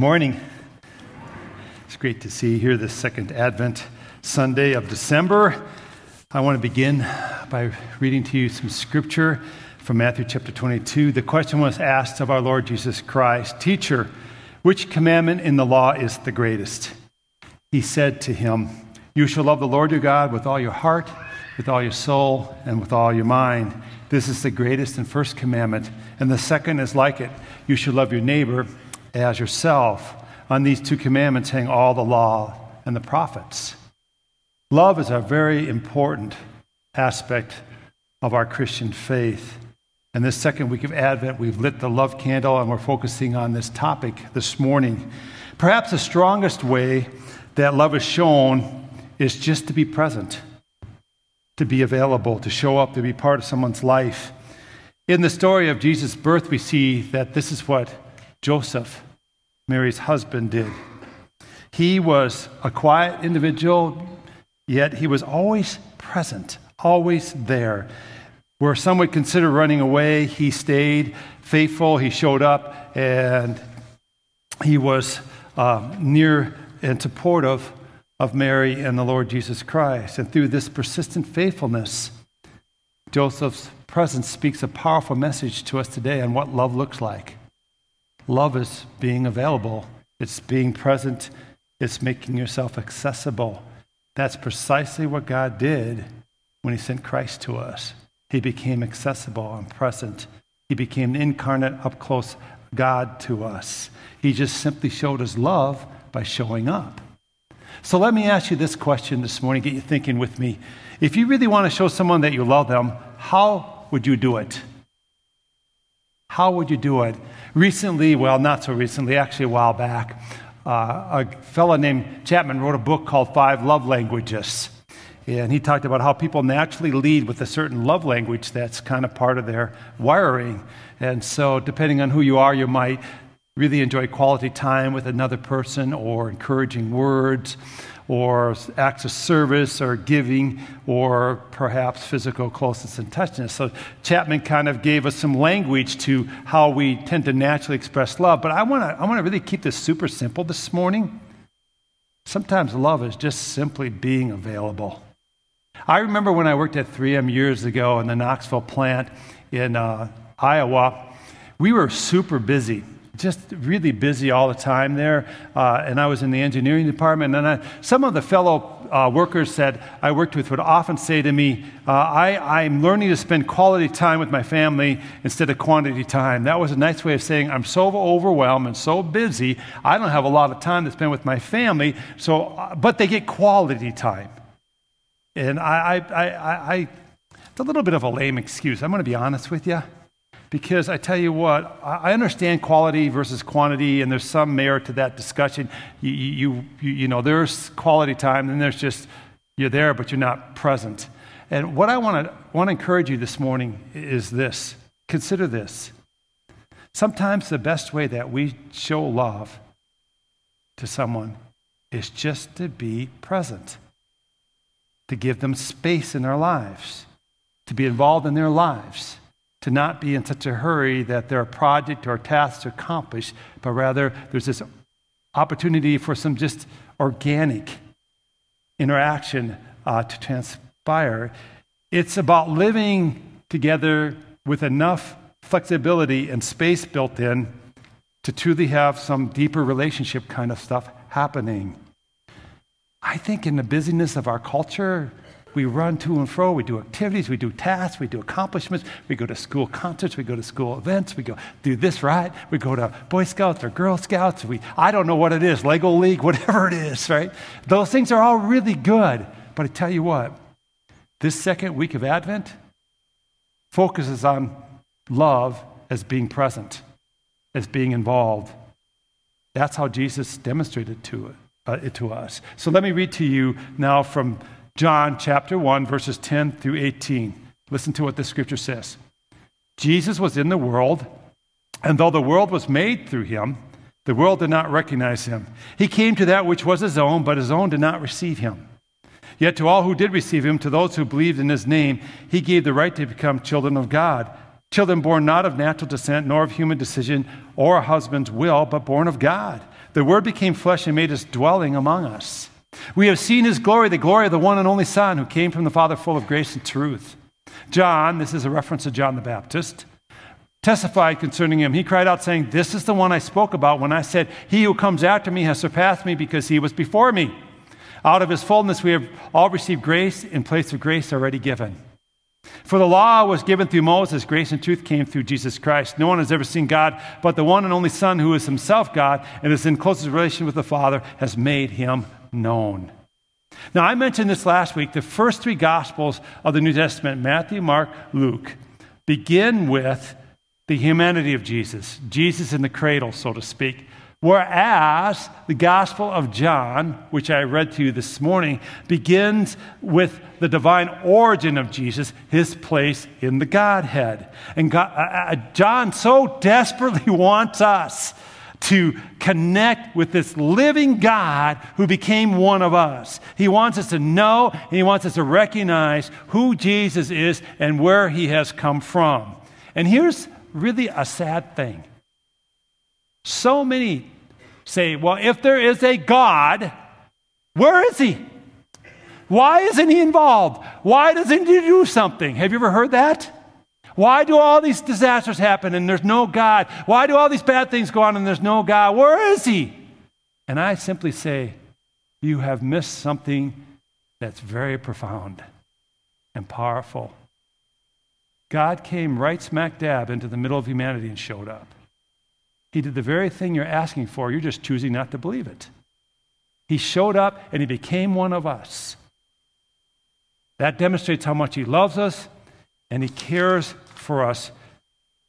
Morning. It's great to see you here this second Advent Sunday of December. I want to begin by reading to you some scripture from Matthew chapter 22. The question was asked of our Lord Jesus Christ Teacher, which commandment in the law is the greatest? He said to him, You shall love the Lord your God with all your heart, with all your soul, and with all your mind. This is the greatest and first commandment. And the second is like it you shall love your neighbor as yourself. On these two commandments hang all the law and the prophets. Love is a very important aspect of our Christian faith. And this second week of Advent, we've lit the love candle and we're focusing on this topic this morning. Perhaps the strongest way that love is shown is just to be present, to be available, to show up, to be part of someone's life. In the story of Jesus' birth, we see that this is what Joseph, Mary's husband, did. He was a quiet individual, yet he was always present, always there. Where some would consider running away, he stayed faithful, he showed up, and he was uh, near and supportive of Mary and the Lord Jesus Christ. And through this persistent faithfulness, Joseph's presence speaks a powerful message to us today on what love looks like. Love is being available, it's being present, it's making yourself accessible. That's precisely what God did when He sent Christ to us. He became accessible and present. He became incarnate, up close God to us. He just simply showed His love by showing up. So let me ask you this question this morning, get you thinking with me. If you really want to show someone that you love them, how would you do it? How would you do it? Recently, well, not so recently, actually a while back, uh, a fellow named Chapman wrote a book called Five Love Languages. And he talked about how people naturally lead with a certain love language that's kind of part of their wiring. And so, depending on who you are, you might really enjoy quality time with another person or encouraging words or acts of service or giving or perhaps physical closeness and touchness. So Chapman kind of gave us some language to how we tend to naturally express love. But I want to I want to really keep this super simple this morning. Sometimes love is just simply being available. I remember when I worked at 3M years ago in the Knoxville plant in uh, Iowa, we were super busy just really busy all the time there. Uh, and I was in the engineering department. And I, some of the fellow uh, workers that I worked with would often say to me, uh, I, I'm learning to spend quality time with my family instead of quantity time. That was a nice way of saying, I'm so overwhelmed and so busy, I don't have a lot of time to spend with my family. So, uh, but they get quality time. And I, I, I, I it's a little bit of a lame excuse. I'm going to be honest with you because I tell you what, I understand quality versus quantity, and there's some merit to that discussion. You, you, you, you know, there's quality time, and there's just you're there, but you're not present. And what I want to want to encourage you this morning is this: consider this. Sometimes the best way that we show love to someone is just to be present, to give them space in their lives, to be involved in their lives to not be in such a hurry that there are project or tasks to accomplish, but rather there's this opportunity for some just organic interaction uh, to transpire. It's about living together with enough flexibility and space built in to truly have some deeper relationship kind of stuff happening. I think in the busyness of our culture, we run to and fro. We do activities. We do tasks. We do accomplishments. We go to school concerts. We go to school events. We go do this right. We go to Boy Scouts or Girl Scouts. We, I don't know what it is, Lego League, whatever it is, right? Those things are all really good. But I tell you what, this second week of Advent focuses on love as being present, as being involved. That's how Jesus demonstrated to uh, it to us. So let me read to you now from John chapter 1, verses 10 through 18. Listen to what the scripture says. Jesus was in the world, and though the world was made through him, the world did not recognize him. He came to that which was his own, but his own did not receive him. Yet to all who did receive him, to those who believed in his name, he gave the right to become children of God. Children born not of natural descent, nor of human decision or a husband's will, but born of God. The Word became flesh and made his dwelling among us. We have seen his glory, the glory of the one and only Son who came from the Father full of grace and truth. John, this is a reference to John the Baptist, testified concerning him. He cried out, saying, This is the one I spoke about when I said, He who comes after me has surpassed me because he was before me. Out of his fullness we have all received grace in place of grace already given. For the law was given through Moses, grace and truth came through Jesus Christ. No one has ever seen God, but the one and only Son, who is himself God and is in closest relation with the Father, has made him known. Now, I mentioned this last week. The first three Gospels of the New Testament, Matthew, Mark, Luke, begin with the humanity of Jesus, Jesus in the cradle, so to speak. Whereas the Gospel of John, which I read to you this morning, begins with the divine origin of Jesus, his place in the Godhead. And God, uh, uh, John so desperately wants us to connect with this living God who became one of us. He wants us to know and he wants us to recognize who Jesus is and where he has come from. And here's really a sad thing so many say, well, if there is a God, where is he? Why isn't he involved? Why doesn't he do something? Have you ever heard that? Why do all these disasters happen and there's no God? Why do all these bad things go on and there's no God? Where is he? And I simply say, you have missed something that's very profound and powerful. God came right smack dab into the middle of humanity and showed up. He did the very thing you're asking for, you're just choosing not to believe it. He showed up and he became one of us. That demonstrates how much he loves us and he cares for us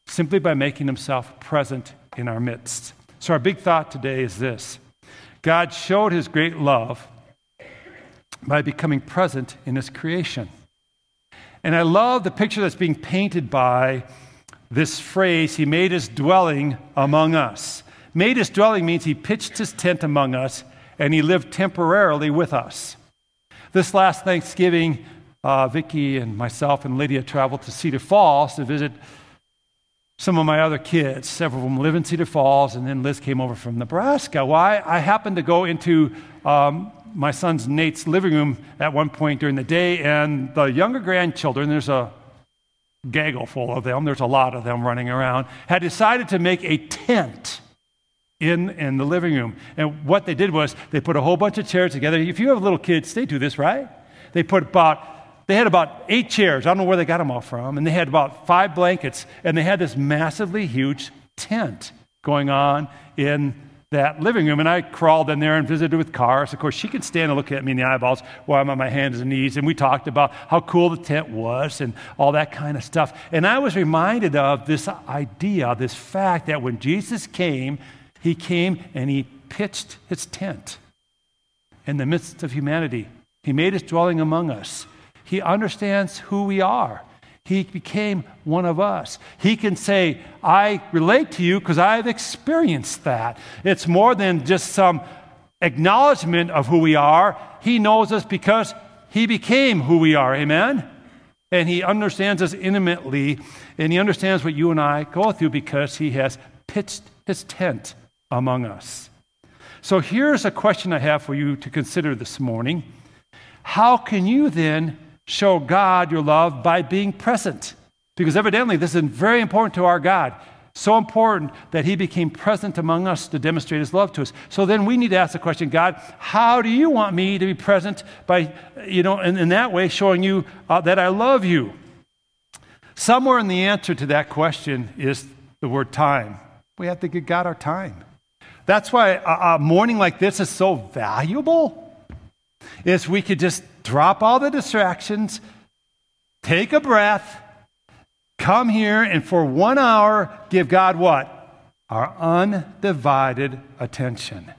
simply by making himself present in our midst. So, our big thought today is this God showed his great love by becoming present in his creation. And I love the picture that's being painted by this phrase, He made His dwelling among us. Made His dwelling means He pitched His tent among us and He lived temporarily with us. This last Thanksgiving, uh, and myself and Lydia traveled to Cedar Falls to visit some of my other kids. Several of them live in Cedar Falls, and then Liz came over from Nebraska. Why? Well, I, I happened to go into um, my son's Nate's living room at one point during the day, and the younger grandchildren, there's a gaggle full of them, there's a lot of them running around, had decided to make a tent in, in the living room. And what they did was they put a whole bunch of chairs together. If you have little kids, they do this, right? They put about they had about eight chairs. I don't know where they got them all from. And they had about five blankets. And they had this massively huge tent going on in that living room. And I crawled in there and visited with Charis. Of course, she could stand and look at me in the eyeballs while I'm on my hands and knees. And we talked about how cool the tent was and all that kind of stuff. And I was reminded of this idea, this fact that when Jesus came, he came and he pitched his tent in the midst of humanity. He made his dwelling among us. He understands who we are. He became one of us. He can say, I relate to you because I've experienced that. It's more than just some acknowledgement of who we are. He knows us because He became who we are. Amen? And He understands us intimately, and He understands what you and I go through because He has pitched His tent among us. So here's a question I have for you to consider this morning. How can you then show God your love by being present. Because evidently, this is very important to our God. So important that he became present among us to demonstrate his love to us. So then we need to ask the question God, how do you want me to be present by, you know, in, in that way, showing you uh, that I love you? Somewhere in the answer to that question is the word time. We have to give God our time. That's why a, a morning like this is so valuable. Is we could just drop all the distractions, take a breath, come here, and for one hour, give God what? Our undivided attention.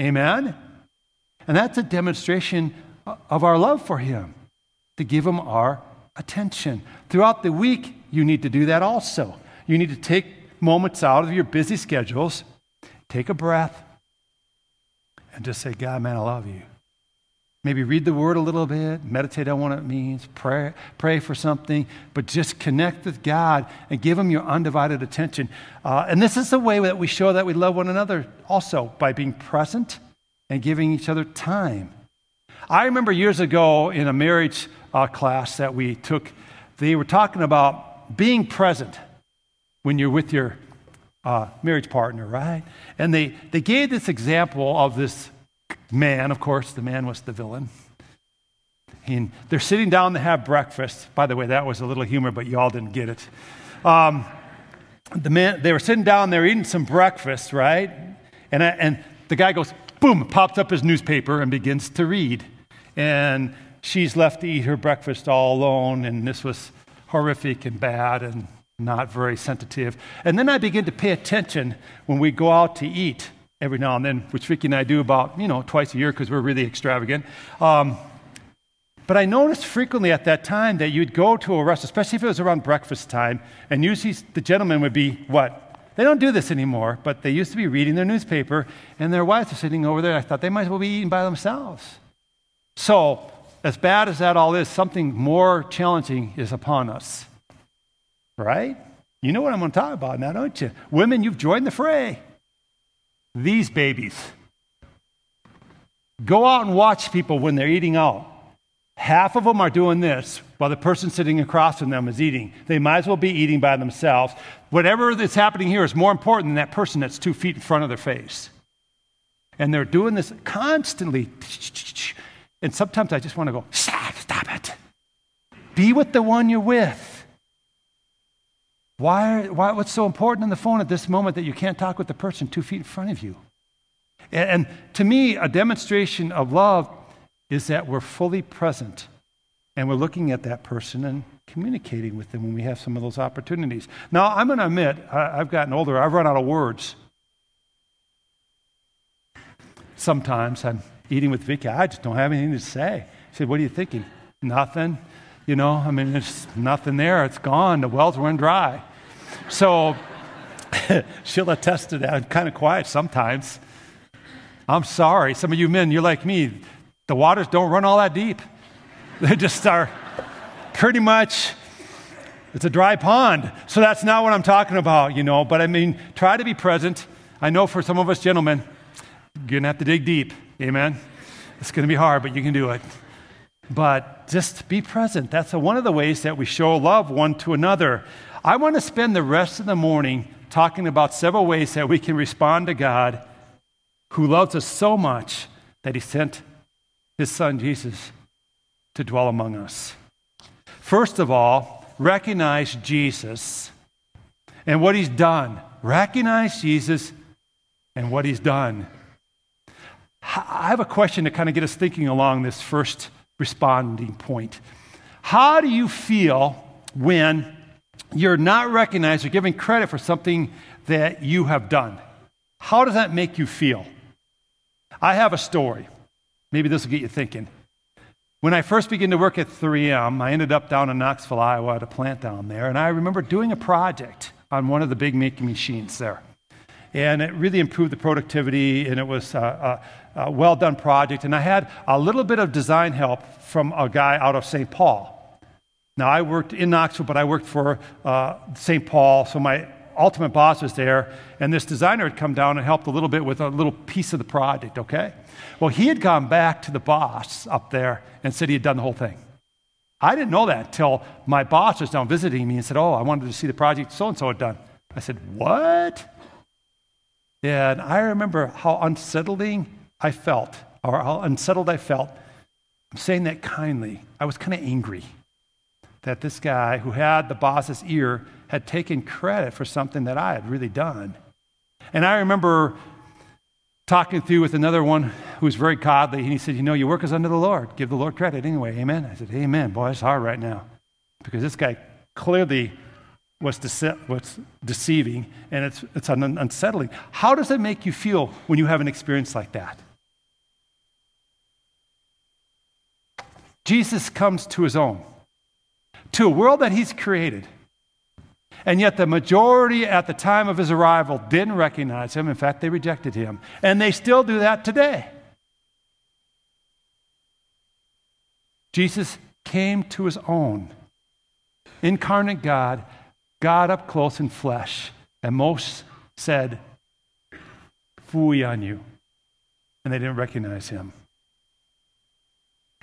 Amen? And that's a demonstration of our love for Him, to give Him our attention. Throughout the week, you need to do that also. You need to take moments out of your busy schedules, take a breath, and just say, God, man, I love you. Maybe read the word a little bit, meditate on what it means, pray, pray for something, but just connect with God and give Him your undivided attention. Uh, and this is the way that we show that we love one another also by being present and giving each other time. I remember years ago in a marriage uh, class that we took, they were talking about being present when you're with your uh, marriage partner, right? And they, they gave this example of this man, of course, the man was the villain. And they're sitting down to have breakfast. By the way, that was a little humor, but y'all didn't get it. Um, the man, they were sitting down, they eating some breakfast, right? And, I, and the guy goes, boom, pops up his newspaper and begins to read. And she's left to eat her breakfast all alone, and this was horrific and bad and not very sensitive. And then I begin to pay attention when we go out to eat every now and then, which Vicki and I do about, you know, twice a year because we're really extravagant. Um, but I noticed frequently at that time that you'd go to a restaurant, especially if it was around breakfast time, and usually the gentleman would be what? They don't do this anymore, but they used to be reading their newspaper, and their wives are sitting over there. I thought they might as well be eating by themselves. So, as bad as that all is, something more challenging is upon us. Right? You know what I'm going to talk about now, don't you? Women, you've joined the fray these babies. Go out and watch people when they're eating out. Half of them are doing this while the person sitting across from them is eating. They might as well be eating by themselves. Whatever that's happening here is more important than that person that's two feet in front of their face. And they're doing this constantly. And sometimes I just want to go, stop, stop it. Be with the one you're with. Why, why, what's so important on the phone at this moment that you can't talk with the person two feet in front of you? And, and to me, a demonstration of love is that we're fully present and we're looking at that person and communicating with them when we have some of those opportunities. Now, I'm going to admit, I, I've gotten older, I've run out of words. Sometimes I'm eating with Vicki, I just don't have anything to say. She said, What are you thinking? Nothing. You know, I mean, there's nothing there. It's gone. The wells run dry. So she'll attest to that. I'm kind of quiet sometimes. I'm sorry. Some of you men, you're like me. The waters don't run all that deep. They just are pretty much, it's a dry pond. So that's not what I'm talking about, you know. But I mean, try to be present. I know for some of us gentlemen, you're going to have to dig deep. Amen. It's going to be hard, but you can do it. But just be present. That's one of the ways that we show love one to another. I want to spend the rest of the morning talking about several ways that we can respond to God who loves us so much that he sent his son Jesus to dwell among us. First of all, recognize Jesus and what he's done. Recognize Jesus and what he's done. I have a question to kind of get us thinking along this first responding point. How do you feel when you're not recognized or given credit for something that you have done? How does that make you feel? I have a story. Maybe this will get you thinking. When I first began to work at 3M, I ended up down in Knoxville, Iowa at a plant down there, and I remember doing a project on one of the big making machines there. And it really improved the productivity, and it was a, a, a well done project. And I had a little bit of design help from a guy out of St. Paul. Now, I worked in Knoxville, but I worked for uh, St. Paul, so my ultimate boss was there, and this designer had come down and helped a little bit with a little piece of the project, okay? Well, he had gone back to the boss up there and said he had done the whole thing. I didn't know that until my boss was down visiting me and said, Oh, I wanted to see the project so and so had done. I said, What? And I remember how unsettling I felt, or how unsettled I felt. I'm saying that kindly. I was kind of angry that this guy who had the boss's ear had taken credit for something that I had really done. And I remember talking through with another one who was very godly, and he said, You know, your work is under the Lord. Give the Lord credit anyway. Amen. I said, Amen. Boy, it's hard right now. Because this guy clearly was, dece- was deceiving, and it's, it's un- unsettling. How does it make you feel when you have an experience like that? Jesus comes to his own to a world that he's created. And yet, the majority at the time of his arrival didn't recognize him. In fact, they rejected him. And they still do that today. Jesus came to his own. Incarnate God, God up close in flesh. And most said, Fooey on you. And they didn't recognize him.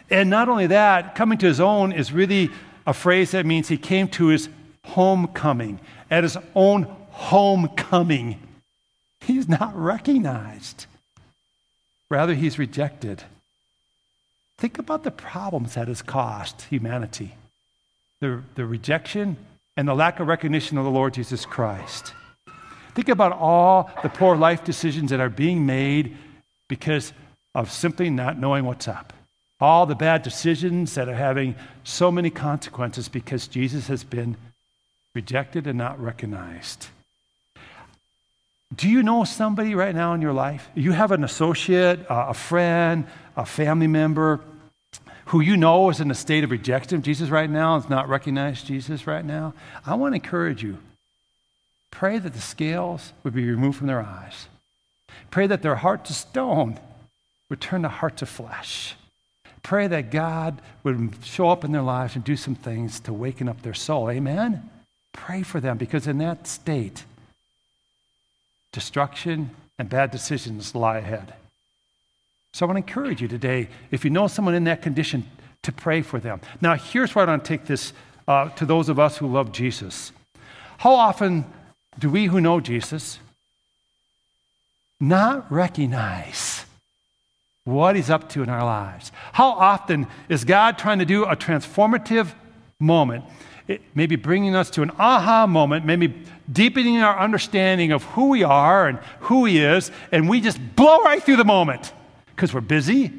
And not only that, coming to his own is really a phrase that means he came to his homecoming. At his own homecoming, he's not recognized. Rather, he's rejected. Think about the problems that has cost humanity the, the rejection and the lack of recognition of the Lord Jesus Christ. Think about all the poor life decisions that are being made because of simply not knowing what's up. All the bad decisions that are having so many consequences because Jesus has been rejected and not recognized. Do you know somebody right now in your life? You have an associate, a friend, a family member who you know is in a state of rejection of Jesus right now, has not recognized Jesus right now. I want to encourage you. Pray that the scales would be removed from their eyes. Pray that their heart to stone would turn to heart to flesh. Pray that God would show up in their lives and do some things to waken up their soul. Amen? Pray for them because in that state, destruction and bad decisions lie ahead. So I want to encourage you today, if you know someone in that condition, to pray for them. Now, here's where I want to take this uh, to those of us who love Jesus. How often do we who know Jesus not recognize what he's up to in our lives? How often is God trying to do a transformative moment? It, maybe bringing us to an aha moment, maybe deepening our understanding of who we are and who He is, and we just blow right through the moment because we're busy,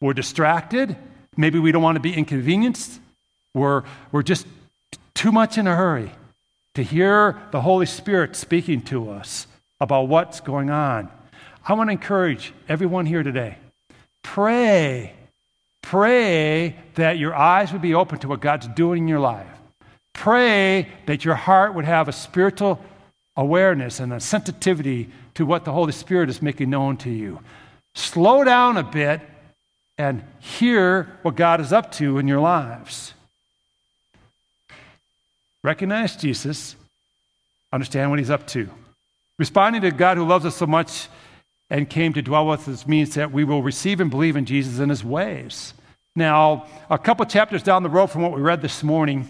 we're distracted, maybe we don't want to be inconvenienced, we're, we're just too much in a hurry to hear the Holy Spirit speaking to us about what's going on. I want to encourage everyone here today pray, pray that your eyes would be open to what God's doing in your life. Pray that your heart would have a spiritual awareness and a sensitivity to what the Holy Spirit is making known to you. Slow down a bit and hear what God is up to in your lives. Recognize Jesus, understand what he's up to. Responding to God who loves us so much and came to dwell with us means that we will receive and believe in Jesus and his ways. Now, a couple chapters down the road from what we read this morning,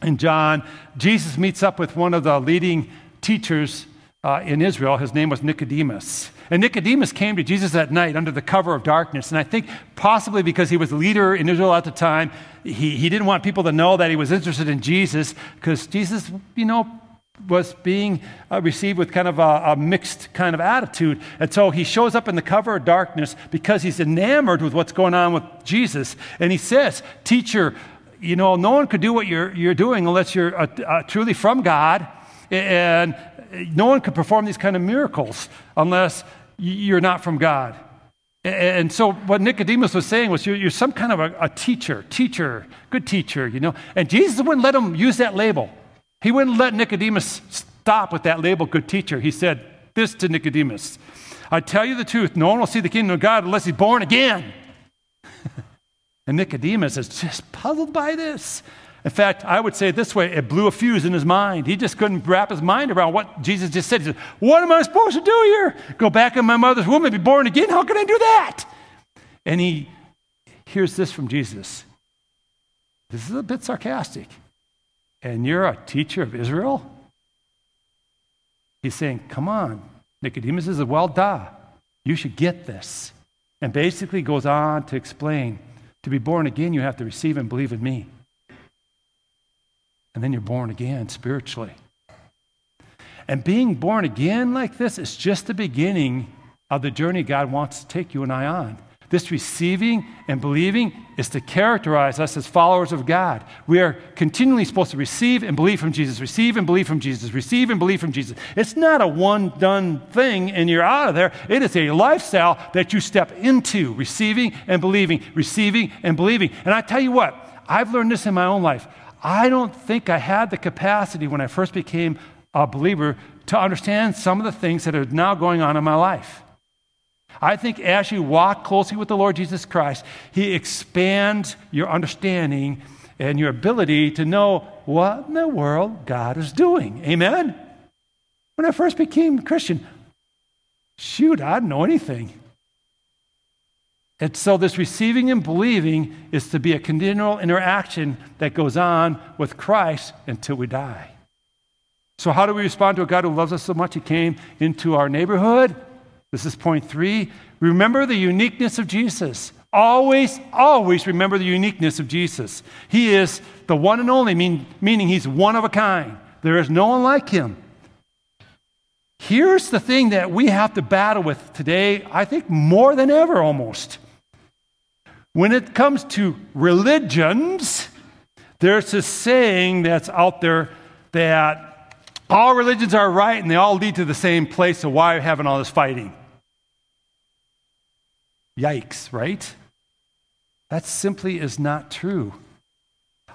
in John, Jesus meets up with one of the leading teachers uh, in Israel. His name was Nicodemus. And Nicodemus came to Jesus that night under the cover of darkness. And I think possibly because he was the leader in Israel at the time, he, he didn't want people to know that he was interested in Jesus because Jesus, you know, was being uh, received with kind of a, a, mixed kind of attitude. And so he shows up in the cover of darkness because he's enamored with what's going on with Jesus. And he says, Teacher, you know, no one could do what you're, you're doing unless you're uh, uh, truly from God. And no one could perform these kind of miracles unless you're not from God. And so, what Nicodemus was saying was, you're, some kind of a, teacher, teacher, good teacher, you know. And Jesus wouldn't let him use that label. He wouldn't let Nicodemus stop with that label, good teacher. He said this to Nicodemus I tell you the truth, no one will see the kingdom of God unless he's born again. And Nicodemus is just puzzled by this. In fact, I would say it this way it blew a fuse in his mind. He just couldn't wrap his mind around what Jesus just said. He said, What am I supposed to do here? Go back in my mother's womb and be born again? How can I do that? And he hears this from Jesus. This is a bit sarcastic. And you're a teacher of Israel? He's saying, Come on, Nicodemus is a well da. You should get this. And basically goes on to explain to be born again, you have to receive and believe in me. And then you're born again spiritually. And being born again like this is just the beginning of the journey God wants to take you and I on. This receiving and believing is to characterize us as followers of God. We are continually supposed to receive and believe from Jesus, receive and believe from Jesus, receive and believe from Jesus. It's not a one done thing and you're out of there. It is a lifestyle that you step into, receiving and believing, receiving and believing. And I tell you what, I've learned this in my own life. I don't think I had the capacity when I first became a believer to understand some of the things that are now going on in my life. I think as you walk closely with the Lord Jesus Christ, He expands your understanding and your ability to know what in the world God is doing. Amen? When I first became Christian, shoot, I didn't know anything. And so, this receiving and believing is to be a continual interaction that goes on with Christ until we die. So, how do we respond to a God who loves us so much? He came into our neighborhood. This is point three. Remember the uniqueness of Jesus. Always, always remember the uniqueness of Jesus. He is the one and only, mean, meaning he's one of a kind. There is no one like him. Here's the thing that we have to battle with today, I think more than ever almost. When it comes to religions, there's this saying that's out there that all religions are right and they all lead to the same place, so why are we having all this fighting? Yikes, right? That simply is not true.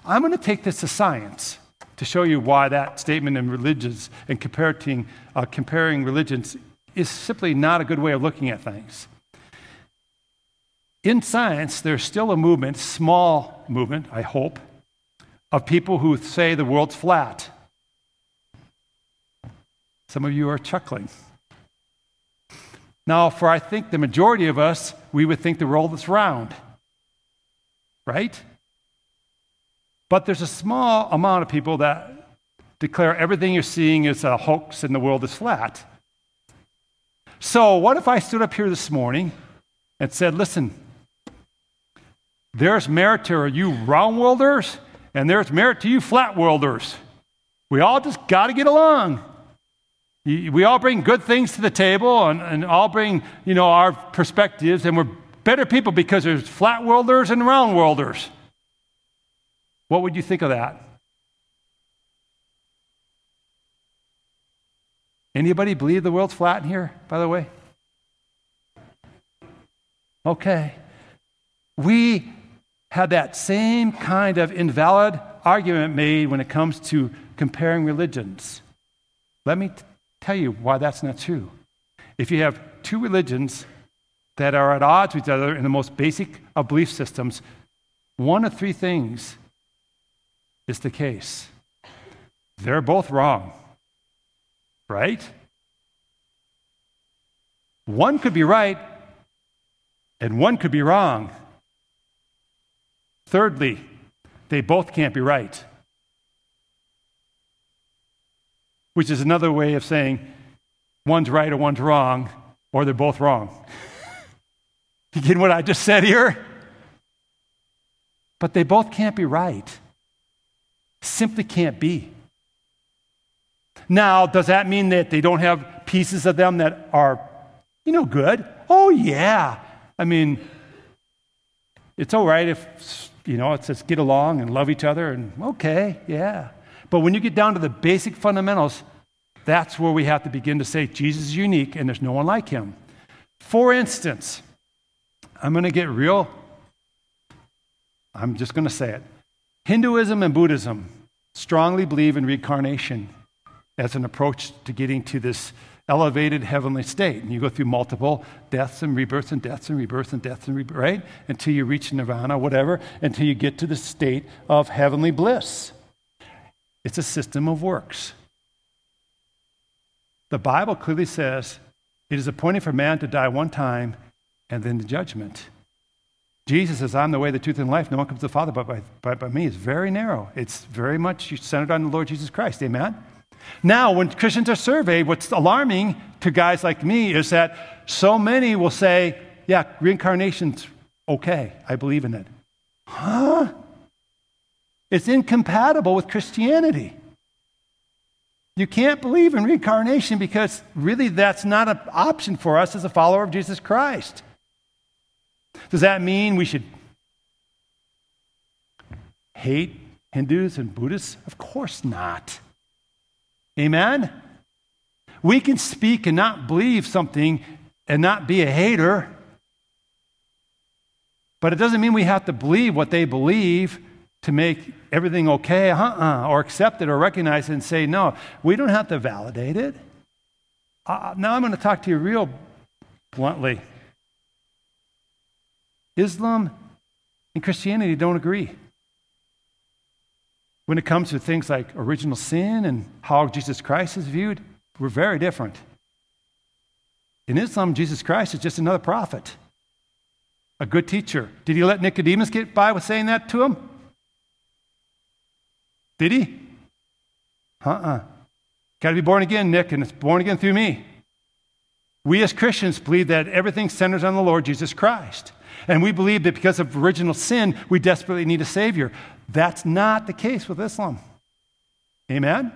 I'm going to take this to science to show you why that statement in religions and comparing, uh, comparing religions is simply not a good way of looking at things. In science, there's still a movement, small movement, I hope, of people who say the world's flat. Some of you are chuckling. Now, for I think the majority of us, we would think the world is round, right? But there's a small amount of people that declare everything you're seeing is a hoax and the world is flat. So, what if I stood up here this morning and said, listen, there's merit to you round worlders, and there's merit to you flat worlders. We all just got to get along. We all bring good things to the table and, and all bring, you know, our perspectives, and we're better people because there's flat worlders and round worlders. What would you think of that? Anybody believe the world's flat in here, by the way? Okay. We had that same kind of invalid argument made when it comes to comparing religions. Let me t- tell you why that's not true. If you have two religions that are at odds with each other in the most basic of belief systems, one of three things is the case. They're both wrong, right? One could be right, and one could be wrong. Thirdly, they both can't be right, which is another way of saying one's right or one's wrong, or they're both wrong. you get what I just said here? But they both can't be right. Simply can't be. Now, does that mean that they don't have pieces of them that are, you know, good? Oh, yeah. I mean, it's all right if you know, it says get along and love each other, and okay, yeah. But when you get down to the basic fundamentals, that's where we have to begin to say Jesus is unique and there's no one like him. For instance, I'm going to get real, I'm just going to say it. Hinduism and Buddhism strongly believe in reincarnation as an approach to getting to this elevated heavenly state. And you go through multiple deaths and rebirths and deaths and rebirths and deaths and rebirths, right? Until you reach nirvana, whatever, until you get to the state of heavenly bliss. It's a system of works. The Bible clearly says it is appointed for man to die one time and then the judgment. Jesus says, I'm the way, the truth, and life. No one comes to the Father but by, by, by me. It's very narrow. It's very much centered on the Lord Jesus Christ. Amen? Now, when Christians are surveyed, what's alarming to guys like me is that so many will say, Yeah, reincarnation's okay. I believe in it. Huh? It's incompatible with Christianity. You can't believe in reincarnation because really that's not an option for us as a follower of Jesus Christ. Does that mean we should hate Hindus and Buddhists? Of course not. Amen? We can speak and not believe something and not be a hater. But it doesn't mean we have to believe what they believe to make everything okay, uh-uh, or accept it or recognize it and say, no, we don't have to validate it. Uh, now I'm going to talk to you real bluntly. Islam and Christianity don't agree. When it comes to things like original sin and how Jesus Christ is viewed, we're very different. In Islam, Jesus Christ is just another prophet, a good teacher. Did he let Nicodemus get by with saying that to him? Did he? Uh uh-uh. uh Got to be born again, Nick, and it's born again through me. We as Christians believe that everything centers on the Lord Jesus Christ. And we believe that because of original sin, we desperately need a Savior. That's not the case with Islam. Amen?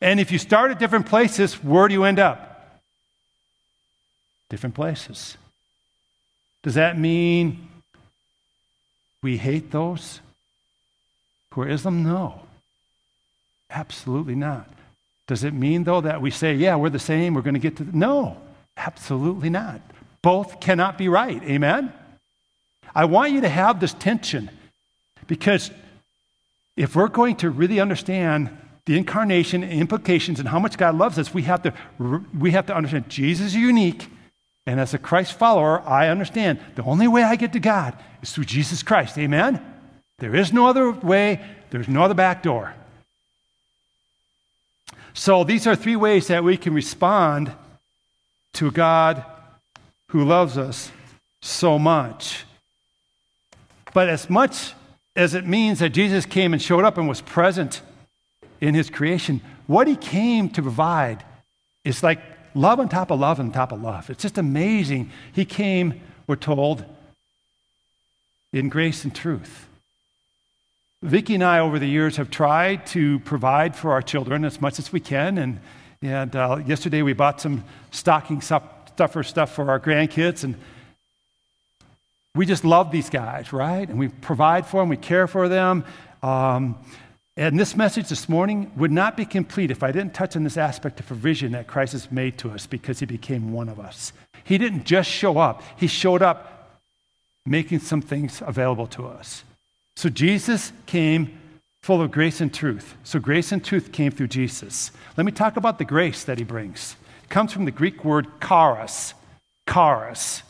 And if you start at different places, where do you end up? Different places. Does that mean we hate those who are Islam? No. Absolutely not. Does it mean, though, that we say, yeah, we're the same, we're going to get to. The... No, absolutely not. Both cannot be right. Amen? I want you to have this tension because if we're going to really understand the incarnation implications and how much God loves us, we have to, we have to understand Jesus is unique. And as a Christ follower, I understand the only way I get to God is through Jesus Christ. Amen? There is no other way, there's no other back door. So these are three ways that we can respond to God who loves us so much. But as much as it means that Jesus came and showed up and was present in his creation, what he came to provide is like love on top of love on top of love. It's just amazing. He came, we're told, in grace and truth. Vicki and I, over the years, have tried to provide for our children as much as we can. And, and uh, yesterday we bought some stocking stuff, stuffer stuff for our grandkids. And we just love these guys, right? And we provide for them, we care for them. Um, and this message this morning would not be complete if I didn't touch on this aspect of provision that Christ has made to us because he became one of us. He didn't just show up, he showed up making some things available to us. So Jesus came full of grace and truth. So grace and truth came through Jesus. Let me talk about the grace that he brings. It comes from the Greek word charis. Charis.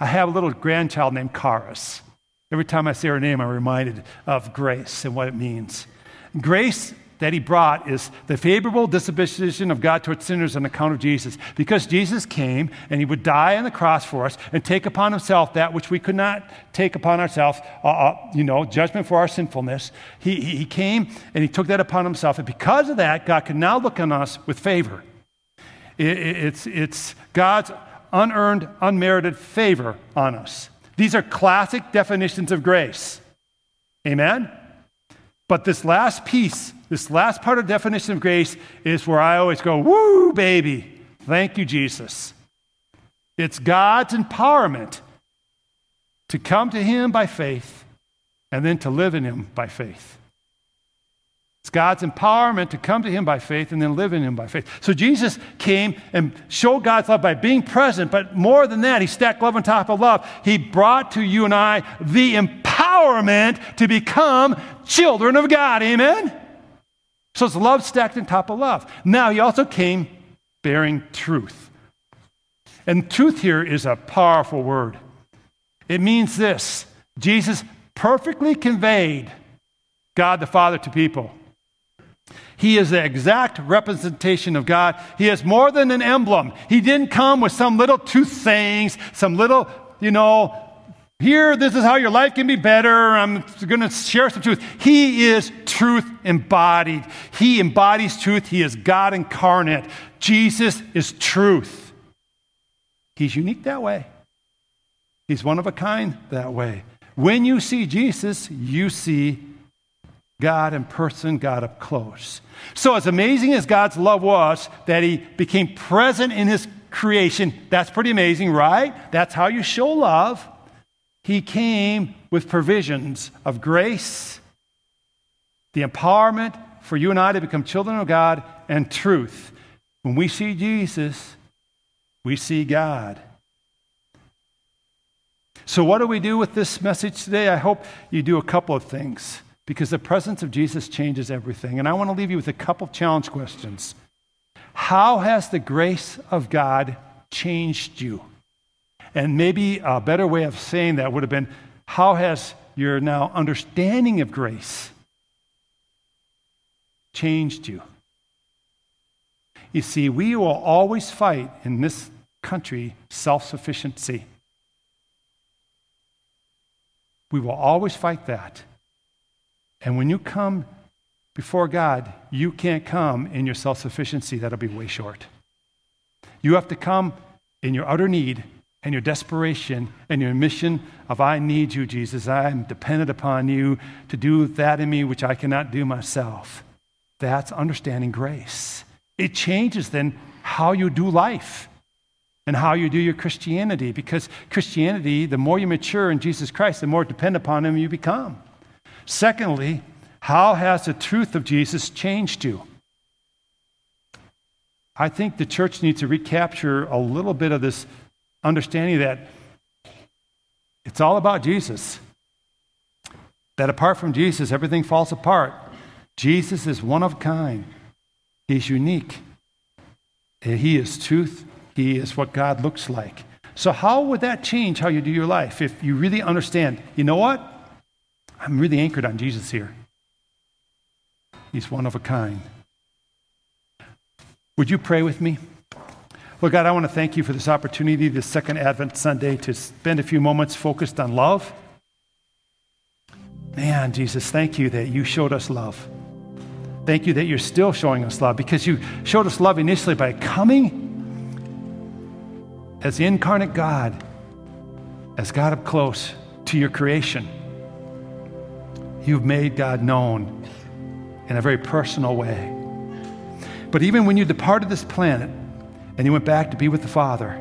I have a little grandchild named Charis. Every time I say her name, I'm reminded of grace and what it means. Grace that he brought is the favorable disposition of God towards sinners on account of Jesus. Because Jesus came and he would die on the cross for us and take upon himself that which we could not take upon ourselves, uh, uh, you know, judgment for our sinfulness. He, he came and he took that upon himself. And because of that, God can now look on us with favor. It, it's, it's God's unearned, unmerited favor on us. These are classic definitions of grace. Amen? But this last piece this last part of definition of grace is where I always go, woo, baby. Thank you, Jesus. It's God's empowerment to come to Him by faith and then to live in Him by faith. It's God's empowerment to come to Him by faith and then live in Him by faith. So Jesus came and showed God's love by being present, but more than that, He stacked love on top of love. He brought to you and I the empowerment to become children of God. Amen? So it's love stacked on top of love. Now, he also came bearing truth. And truth here is a powerful word. It means this Jesus perfectly conveyed God the Father to people. He is the exact representation of God. He is more than an emblem. He didn't come with some little truth sayings, some little, you know, here, this is how your life can be better. I'm going to share some truth. He is truth embodied. He embodies truth. He is God incarnate. Jesus is truth. He's unique that way. He's one of a kind that way. When you see Jesus, you see God in person, God up close. So, as amazing as God's love was that He became present in His creation, that's pretty amazing, right? That's how you show love. He came with provisions of grace, the empowerment for you and I to become children of God, and truth. When we see Jesus, we see God. So, what do we do with this message today? I hope you do a couple of things because the presence of Jesus changes everything. And I want to leave you with a couple of challenge questions. How has the grace of God changed you? And maybe a better way of saying that would have been how has your now understanding of grace changed you? You see, we will always fight in this country self sufficiency. We will always fight that. And when you come before God, you can't come in your self sufficiency. That'll be way short. You have to come in your utter need and your desperation and your mission of, I need you, Jesus. I am dependent upon you to do that in me which I cannot do myself. That's understanding grace. It changes then how you do life and how you do your Christianity because Christianity, the more you mature in Jesus Christ, the more dependent upon Him you become. Secondly, how has the truth of Jesus changed you? I think the church needs to recapture a little bit of this understanding that it's all about Jesus. That apart from Jesus, everything falls apart. Jesus is one of kind. He's unique. He is truth. He is what God looks like. So, how would that change how you do your life if you really understand, you know what? I'm really anchored on Jesus here. He's one of a kind. Would you pray with me? Lord God, I want to thank you for this opportunity, this second Advent Sunday, to spend a few moments focused on love. Man, Jesus, thank you that you showed us love. Thank you that you're still showing us love because you showed us love initially by coming as the incarnate God, as God up close to your creation. You've made God known in a very personal way. But even when you departed this planet and you went back to be with the Father,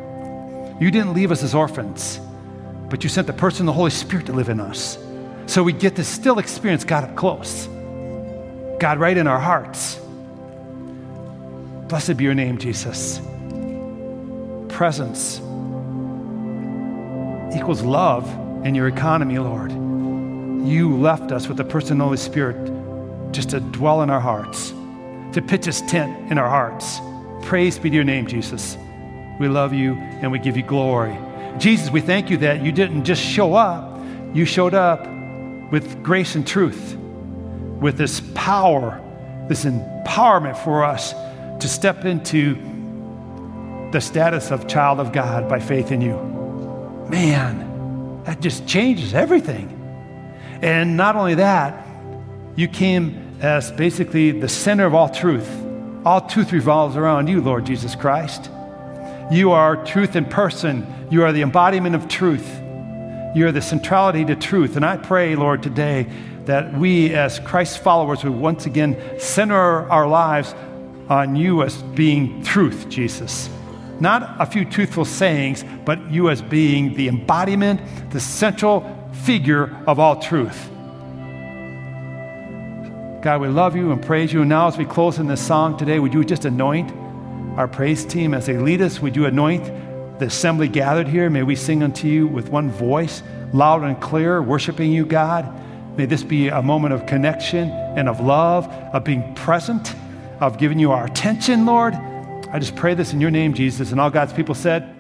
you didn't leave us as orphans, but you sent the person, the Holy Spirit, to live in us. So we get to still experience God up close. God, right in our hearts. Blessed be your name, Jesus. Presence equals love in your economy, Lord. You left us with the person Holy Spirit just to dwell in our hearts, to pitch his tent in our hearts. Praise be to your name, Jesus. We love you and we give you glory. Jesus, we thank you that you didn't just show up, you showed up with grace and truth with this power, this empowerment for us to step into the status of child of God by faith in you. Man, that just changes everything. And not only that, you came as basically the center of all truth. All truth revolves around you, Lord Jesus Christ. You are truth in person. You are the embodiment of truth. You are the centrality to truth. And I pray, Lord, today that we, as Christ's followers, would once again center our lives on you as being truth, Jesus. Not a few truthful sayings, but you as being the embodiment, the central figure of all truth. God, we love you and praise you. And now, as we close in this song today, would you just anoint our praise team as they lead us? Would you anoint the assembly gathered here? May we sing unto you with one voice, loud and clear, worshiping you, God. May this be a moment of connection and of love, of being present, of giving you our attention, Lord. I just pray this in your name, Jesus. And all God's people said,